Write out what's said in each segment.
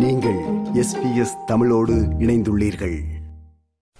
நீங்கள் எஸ்பிஎஸ் தமிழோடு இணைந்துள்ளீர்கள்.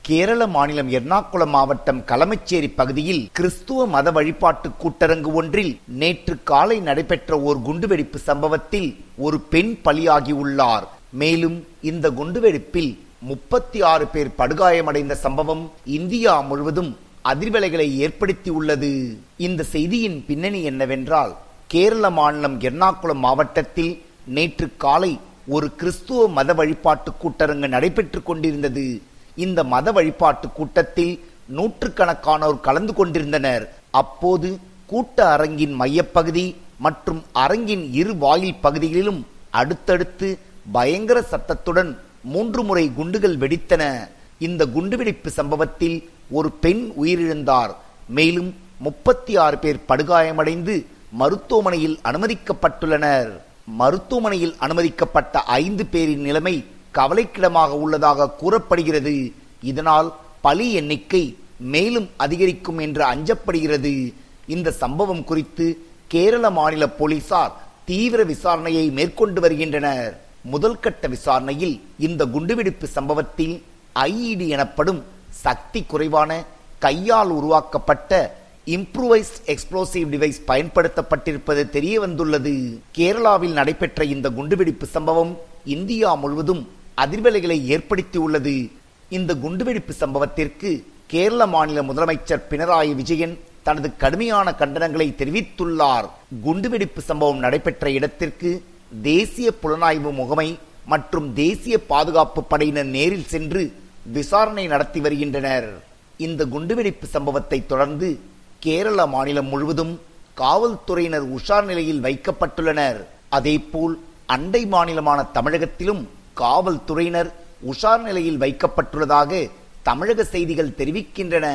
கேரள மாநிலம் எர்ணாகுளம் மாவட்டம் களமச்சேரி பகுதியில் கிறிஸ்துவ மத வழிபாட்டு கூட்டரங்கு ஒன்றில் நேற்று காலை நடைபெற்ற ஓர் குண்டுவெடிப்பு சம்பவத்தில் ஒரு பெண் பலியாகியுள்ளார். மேலும் இந்த குண்டுவெடிப்பில் முப்பத்தி ஆறு பேர் படுகாயமடைந்த சம்பவம் இந்தியா முழுவதும் அதிர்வலைகளை ஏற்படுத்தியுள்ளது. இந்த செய்தியின் பின்னணி என்னவென்றால் கேரள மாநிலம் எர்ணாகுளம் மாவட்டத்தில் நேற்று காலை ஒரு கிறிஸ்துவ மத வழிபாட்டு கூட்டரங்கு நடைபெற்றுக் கொண்டிருந்தது. இந்த மத வழிபாட்டு கூட்டத்தில் நூற்றுக்கணக்கானோர் கலந்து கொண்டிருந்தனர். அப்போது கூட்ட அரங்கின் மையப்பகுதி மற்றும் அரங்கின் இரு வாயில் பகுதிகளிலும் அடுத்தடுத்து பயங்கர சத்தத்துடன் மூன்று முறை குண்டுகள் வெடித்தன. இந்த குண்டுவெடிப்பு சம்பவத்தில் ஒரு பெண் உயிரிழந்தார். மேலும் முப்பத்தி ஆறு பேர் படுகாயமடைந்து மருத்துவமனையில் அனுமதிக்கப்பட்டுள்ளனர். மருத்துவமனையில் அனுமதிக்கப்பட்ட ஐந்து பேரின் நிலைமை கவலைக்கிடமாக உள்ளதாக கூறப்படுகிறது. இதனால் பலி எண்ணிக்கை மேலும் அதிகரிக்கும் என்று அஞ்சப்படுகிறது. இந்த சம்பவம் குறித்து கேரள மாநில போலீசார் தீவிர விசாரணையை மேற்கொண்டு வருகின்றனர். முதல் கட்ட விசாரணையில் இந்த குண்டுவெடிப்பு சம்பவத்தில் ஐஇடி எனப்படும் சக்தி குறைவான கையால் உருவாக்கப்பட்ட இம்ப்ரூவைஸ்ட் எக்ஸ்ப்ளோசிவ் டிவைஸ் பயன்படுத்தப்பட்டிருப்பது தெரிய வந்துள்ளது. கேரளாவில் நடைபெற்ற இந்த குண்டுவெடிப்பு சம்பவம் இந்தியா முழுவதும் அதிர்வலைகளை ஏற்படுத்தியுள்ளது இந்த குண்டுவெடிப்பு சம்பவத்திற்கு கேரள மாநில முதலமைச்சர் பினராயி விஜயன் தனது கடுமையான கண்டனங்களை தெரிவித்துள்ளார். குண்டுவெடிப்பு சம்பவம் நடைபெற்ற இடத்திற்கு தேசிய புலனாய்வு முகமை மற்றும் தேசிய பாதுகாப்பு படையினர் நேரில் சென்று விசாரணை நடத்தி வருகின்றனர். இந்த குண்டுவெடிப்பு சம்பவத்தை தொடர்ந்து கேரள மாநிலம் முழுவதும் காவல்துறையினர் உஷார் நிலையில் வைக்கப்பட்டுள்ளனர். அதேபோல் அண்டை மாநிலமான தமிழகத்திலும் காவல்துறையினர் உஷார் நிலையில் வைக்கப்பட்டுள்ளதாக தமிழக செய்திகள் தெரிவிக்கின்றன.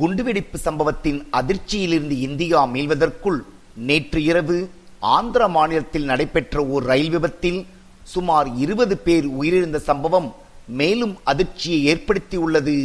குண்டுவெடிப்பு சம்பவத்தின் அதிர்ச்சியிலிருந்து இந்தியா மீள்வதற்குள் நேற்று இரவு ஆந்திர மாநிலத்தில் நடைபெற்ற ஓர் ரயில் விபத்தில் சுமார் இருபது பேர் உயிரிழந்த சம்பவம் மேலும் அதிர்ச்சியை ஏற்படுத்தியுள்ளது.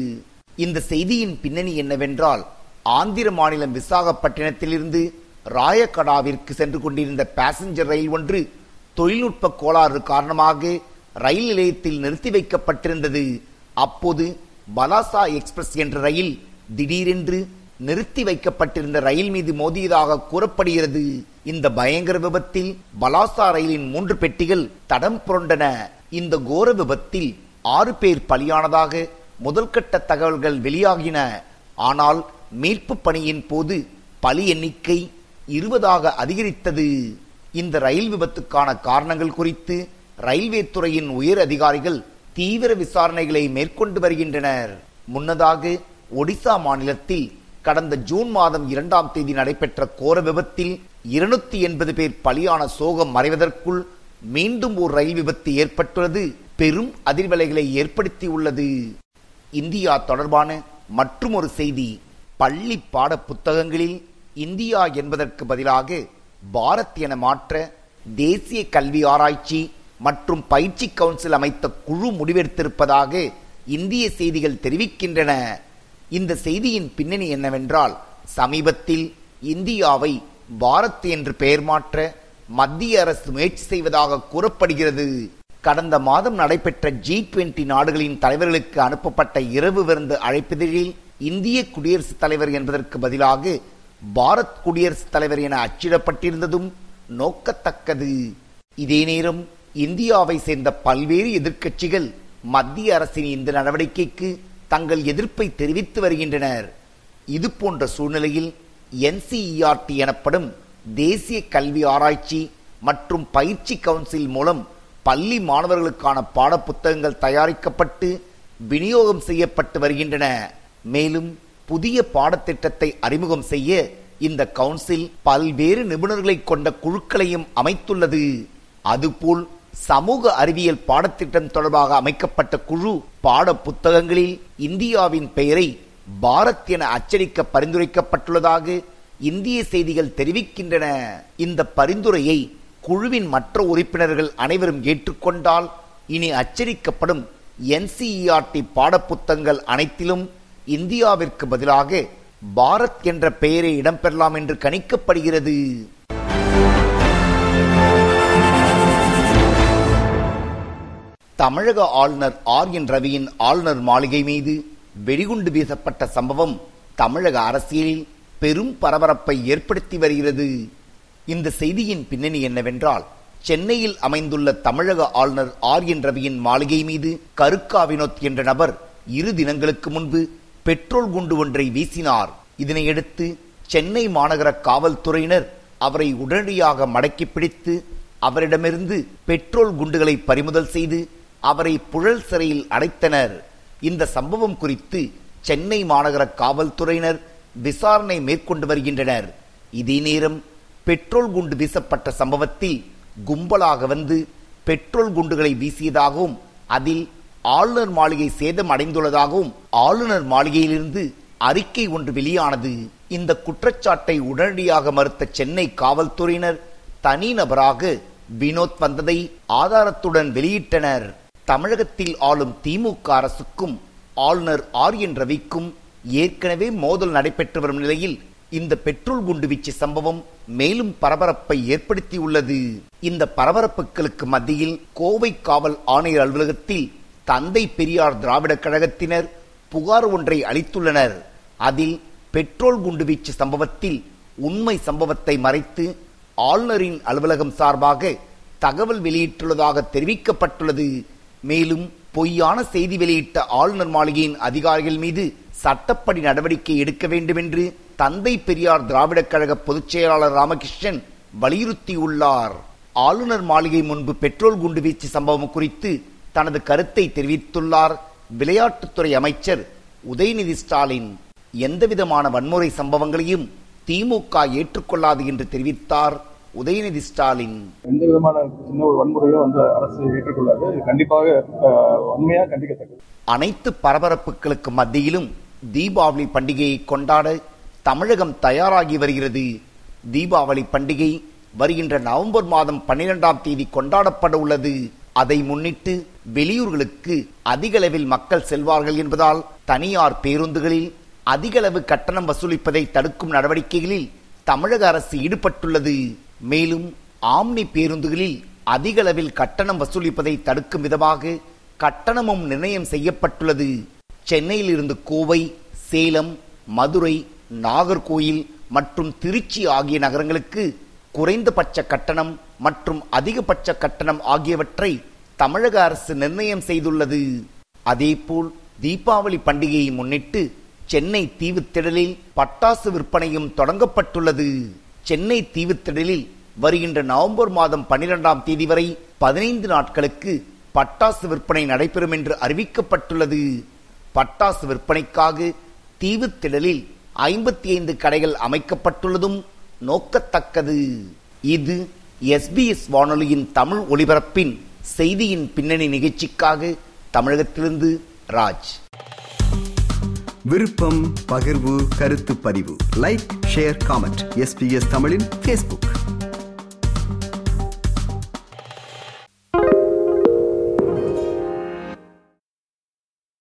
இந்த செய்தியின் பின்னணி என்னவென்றால் ஆந்திர மாநிலம் விசாகப்பட்டினத்திலிருந்து ராயகடாவிற்கு சென்று கொண்டிருந்த பாசஞ்சர் ரயில் ஒன்று தொழில்நுட்ப கோளாறு காரணமாக ரயில் நிலையத்தில் நிறுத்தி வைக்கப்பட்டிருந்தது. அப்போது பலாசா எக்ஸ்பிரஸ் என்ற ரயில் திடீரென்று நிறுத்தி வைக்கப்பட்டிருந்த ரயில் மீது மோதியதாக கூறப்படுகிறது. இந்த பயங்கர விபத்தில் பலாசா ரயிலின் மூன்று பெட்டிகள் தடம் புரண்டன. இந்த கோர விபத்தில் ஆறு பேர் பலியானதாக முதல்கட்ட தகவல்கள் வெளியாகின. ஆனால் மீட்பு பணியின் போது பலி எண்ணிக்கை இருபதாக அதிகரித்தது. இந்த ரயில் விபத்துக்கான காரணங்கள் குறித்து ரயில்வே துறையின் உயர் அதிகாரிகள் தீவிர விசாரணைகளை மேற்கொண்டு வருகின்றனர். முன்னதாக ஒடிசா மாநிலத்தில் கடந்த ஜூன் மாதம் இரண்டாம் தேதி நடைபெற்ற கோர விபத்தில் இருநூத்தி எண்பது பேர் பலியான சோகம் மறைவதற்குள் மீண்டும் ஒரு ரயில் விபத்து ஏற்பட்டுள்ளது. பெரும் அதிர்வலைகளை ஏற்படுத்தியுள்ளது. இந்தியா தொடர்பான மற்றும் ஒரு செய்தி. பள்ளி பாட புத்தகங்களில் இந்தியா என்பதற்கு பதிலாக பாரத் என மாற்ற தேசிய கல்வி ஆராய்ச்சி மற்றும் பயிற்சி கவுன்சில் அமைத்த குழு முடிவெடுத்திருப்பதாக இந்திய செய்திகள் தெரிவிக்கின்றன. இந்த செய்தியின் பின்னணி என்னவென்றால் சமீபத்தில் இந்தியாவை பாரத் என்று பெயர் மாற்ற மத்திய அரசு முயற்சி செய்வதாக கூறப்படுகிறது. கடந்த மாதம் நடைபெற்ற ஜி டுவெண்டி நாடுகளின் தலைவர்களுக்கு அனுப்பப்பட்ட இரவு விருந்து அழைப்பிதழில் இந்திய குடியரசுத் தலைவர் என்பதற்கு பதிலாக பாரத் குடியரசுத் தலைவர் என அச்சிடப்பட்டிருந்ததும் நோக்கத்தக்கது. இதே நேரம் இந்தியாவை சேர்ந்த பல்வேறு எதிர்க்கட்சிகள் மத்திய அரசின் இந்த நடவடிக்கைக்கு தங்கள் எதிர்ப்பை தெரிவித்து வருகின்றனர். இது போன்ற சூழ்நிலையில் என்சிஇஆர்டி எனப்படும் தேசிய கல்வி ஆராய்ச்சி மற்றும் பயிற்சி கவுன்சில் மூலம் பள்ளி மாணவர்களுக்கான பாடப்புத்தகங்கள் தயாரிக்கப்பட்டு விநியோகம் செய்யப்பட்டு வருகின்றன. மேலும் புதிய பாடத்திட்டத்தை அறிமுகம் செய்ய இந்த கவுன்சில் பல்வேறு நிபுணர்களை கொண்ட குழுக்களையும் அமைத்துள்ளது. அதுபோல் சமூக அறிவியல் பாடத்திட்டம் தொடர்பாக அமைக்கப்பட்ட குழு பாட புத்தகங்களில் இந்தியாவின் பெயரை பாரத் என அச்சடிக்க பரிந்துரைக்கப்பட்டுள்ளதாக இந்திய செய்திகள் தெரிவிக்கின்றன. இந்த பரிந்துரையை குழுவின் மற்ற உறுப்பினர்கள் அனைவரும் ஏற்றுக்கொண்டால் இனி அச்சடிக்கப்படும் என்சிஇஆர்டி பாடப்புத்தகங்கள் அனைத்திலும் இந்தியாவிற்கு பதிலாக பாரத் என்ற பெயரை இடம்பெறலாம் என்று கணிக்கப்படுகிறது. தமிழக ஆளுநர் ஆர் என் ரவியின் ஆளுநர் மாளிகை மீது வெடிகுண்டு வீசப்பட்ட சம்பவம் தமிழக அரசியலில் பெரும் பரபரப்பை ஏற்படுத்தி வருகிறது. இந்த செய்தியின் பின்னணி என்னவென்றால் சென்னையில் அமைந்துள்ள தமிழக ஆளுநர் ஆர் என் ரவியின் மாளிகை மீது கருக்கா வினோத் என்ற நபர் இரு தினங்களுக்கு முன்பு பெட்ரோல் குண்டு ஒன்றை வீசினார். இதனையடுத்து சென்னை மாநகர காவல்துறையினர் அவரை உடனடியாக மடக்கி பிடித்து அவரிடமிருந்து பெட்ரோல் குண்டுகளை பறிமுதல் செய்து அவரை புழல் சிறையில் அடைத்தனர். இந்த சம்பவம் குறித்து சென்னை மாநகர காவல்துறையினர் விசாரணை மேற்கொண்டு வருகின்றனர். இதே நேரம் பெட்ரோல் குண்டு வீசப்பட்ட சம்பவத்தில் கும்பலாக வந்து பெட்ரோல் குண்டுகளை வீசியதாகவும் அதில் ஆளுநர் மாளிகை சேதம் அடைந்துள்ளதாகவும் ஆளுநர் மாளிகையிலிருந்து அறிக்கை ஒன்று வெளியானது. இந்த குற்றச்சாட்டை உடனடியாக மறுத்த சென்னை காவல்துறையினர் தனிநபராக வினோத் வந்ததை ஆதாரத்துடன் வெளியிட்டனர். தமிழகத்தில் ஆளும் திமுக அரசுக்கும் ஆளுநர் ஆர் என் ரவிக்கும் ஏற்கனவே மோதல் நடைபெற்று வரும் நிலையில் இந்த பெட்ரோல் குண்டு வீச்சு சம்பவம் மேலும் பரபரப்பை ஏற்படுத்தியுள்ளது. இந்த பரபரப்புகளுக்கு மத்தியில் கோவை காவல் ஆணையர் அலுவலகத்தில் தந்தை பெரியார் திராவிடக் கழகத்தினர் புகார் ஒன்றை அளித்துள்ளனர். அதில் பெட்ரோல் குண்டு வீச்சு சம்பவத்தில் உண்மை சம்பவத்தை மறைத்து ஆளுநரின் அலுவலகம் சார்பாக தகவல் வெளியிட்டுள்ளதாக தெரிவிக்கப்பட்டுள்ளது. மேலும் பொய்யான செய்தி வெளியிட்ட ஆளுநர் மாளிகையின் அதிகாரிகள் மீது சட்டப்படி நடவடிக்கை எடுக்க வேண்டும் என்று தந்தை பெரியார் திராவிடக் கழக பொதுச் செயலாளர் ராமகிருஷ்ணன் வலியுறுத்தியுள்ளார். ஆளுநர் மாளிகை முன்பு பெட்ரோல் குண்டு வீச்சு சம்பவம் குறித்து தனது கருத்தை தெரிவித்துள்ளார் விளையாட்டுத்துறை அமைச்சர் உதயநிதி ஸ்டாலின். எந்தவிதமான வன்முறை சம்பவங்களையும் திமுக ஏற்றுக்கொள்ளாது என்று தெரிவித்தார் உதயநிதி ஸ்டாலின். எந்த விதமான சின்ன ஒரு வன்முறையும் வந்து அரசு ஏற்றுக்கொள்ளாது. கண்டிப்பாக வன்மையாக கண்டிக்கத்தக்கது. அனைத்து பரபரப்புகளுக்கு மத்தியிலும் தீபாவளி பண்டிகையை கொண்டாட தமிழகம் தயாராகி வருகிறது. தீபாவளி பண்டிகை வருகின்ற நவம்பர் மாதம் பன்னிரெண்டாம் தேதி கொண்டாடப்பட உள்ளது. அதை முன்னிட்டு வெளியூர்களுக்கு அதிகளவில் மக்கள் செல்வார்கள் என்பதால் தனியார் பேருந்துகளில் அதிகளவு கட்டணம் வசூலிப்பதை தடுக்கும் நடவடிக்கைகளில் தமிழக அரசு ஈடுபட்டுள்ளது. மேலும் ஆம்னி பேருந்துகளில் அதிகளவில் கட்டணம் வசூலிப்பதை தடுக்கும் விதமாக கட்டணமும் நிர்ணயம் செய்யப்பட்டுள்ளது. சென்னையில் இருந்து கோவை சேலம் மதுரை நாகர்கோயில் மற்றும் திருச்சி ஆகிய நகரங்களுக்கு குறைந்தபட்ச கட்டணம் மற்றும் அதிகபட்ச கட்டணம் ஆகியவற்றை தமிழக அரசு நிர்ணயம் செய்துள்ளது. அதேபோல் தீபாவளி பண்டிகையை முன்னிட்டு சென்னை தீவுத்திடலில் பட்டாசு விற்பனையும் தொடங்கப்பட்டுள்ளது. சென்னை தீவுத்திடலில் வருகின்ற நவம்பர் மாதம் பனிரெண்டாம் தேதி வரை பதினைந்து நாட்களுக்கு பட்டாசு விற்பனை நடைபெறும் என்று அறிவிக்கப்பட்டுள்ளது. பட்டாசு விற்பனைக்காக தீவுத்திடலில் ஐம்பத்தி ஐந்து கடைகள் அமைக்கப்பட்டுள்ளதும் நோக்கத்தக்கது. இது எஸ்பிஎஸ் வானொலியின் தமிழ் ஒலிபரப்பின் செய்தியின் பின்னணி நிகழ்ச்சிக்காக தமிழகத்திலிருந்து ராஜ். விருப்பம் பகிர்வு கருத்து பதிவு. லைக் ஷேர் காமெண்ட் எஸ்பிஎஸ் தமிழின் பேஸ்புக்